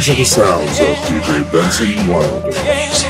Are the sounds of DJ Benson Wilder.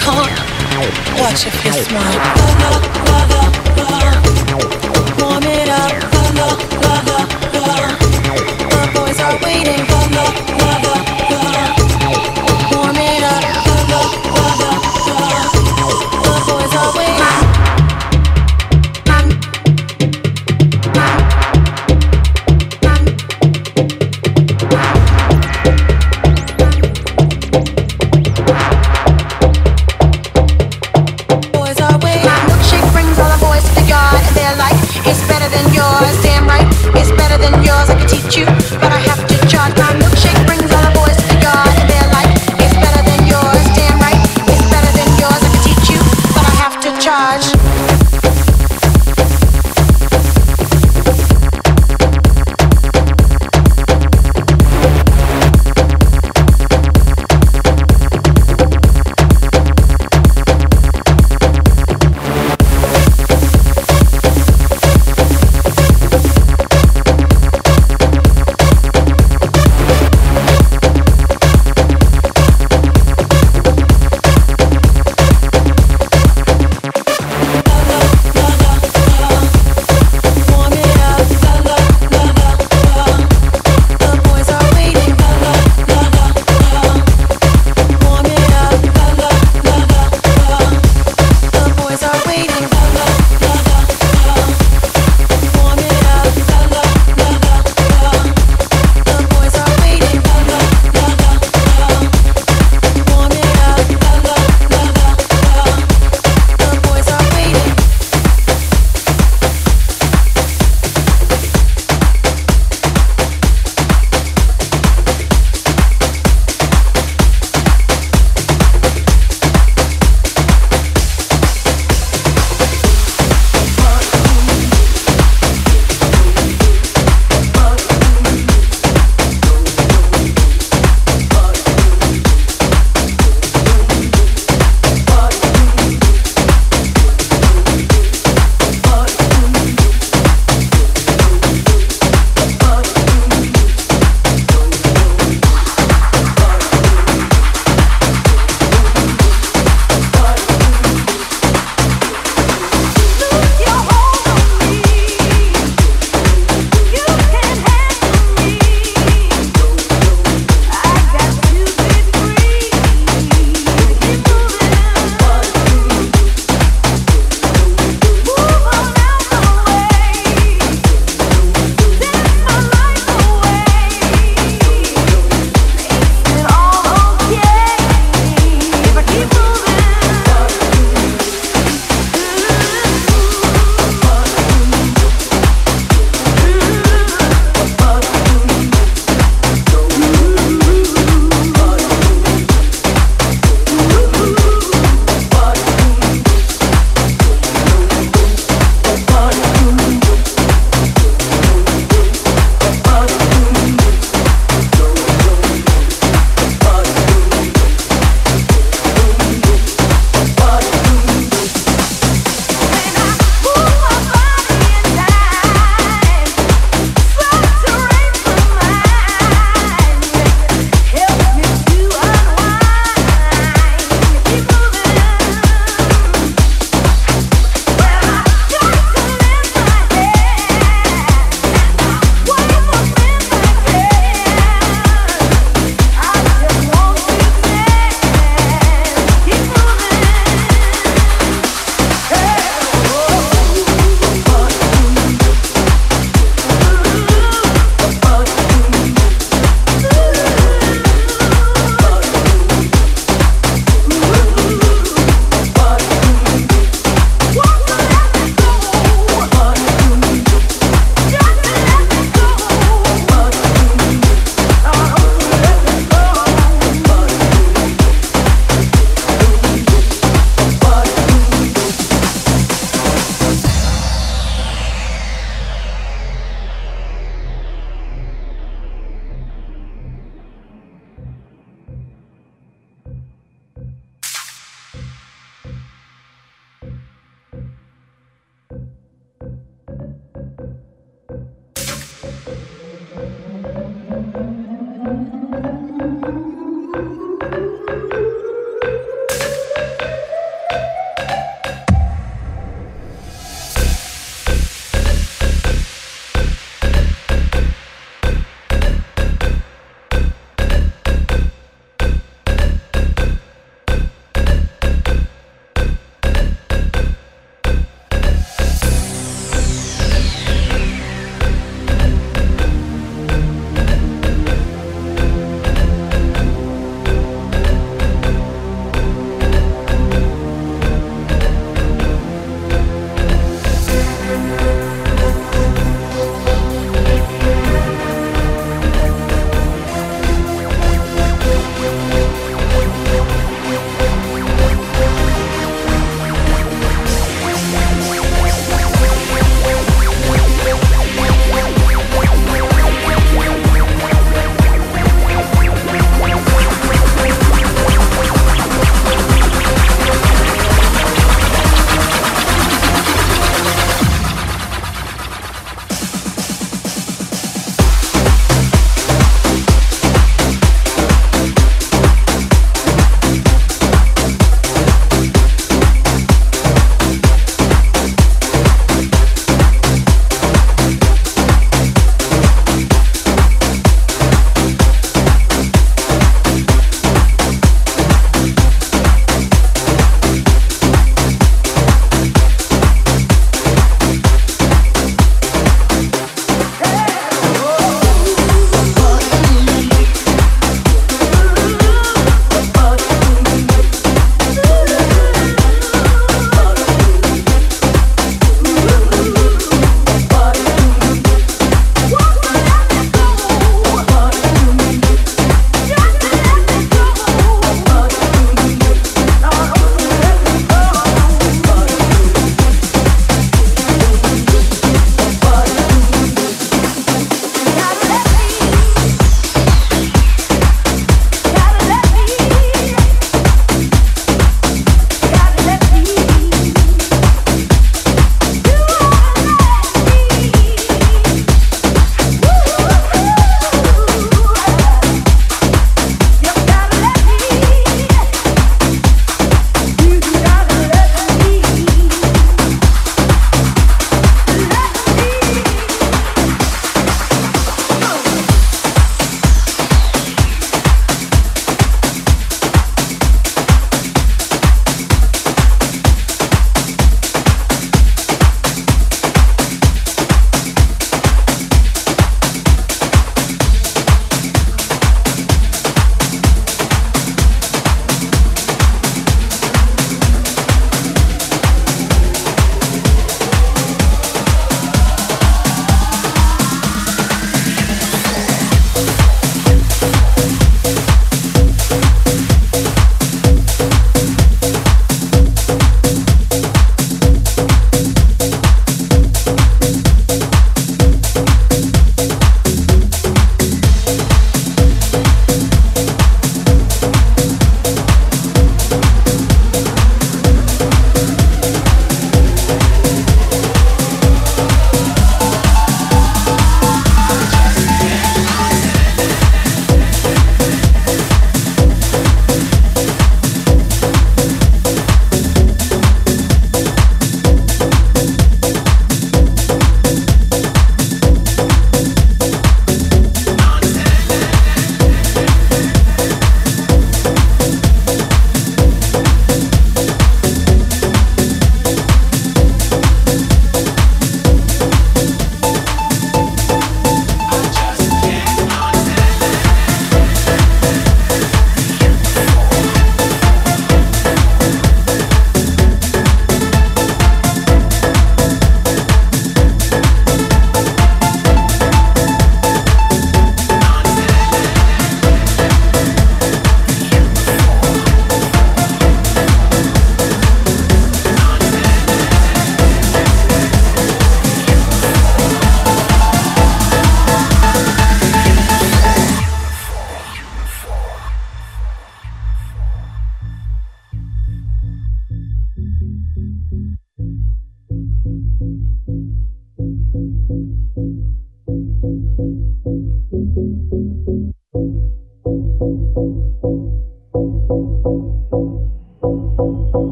Caught. Watch if you're smart.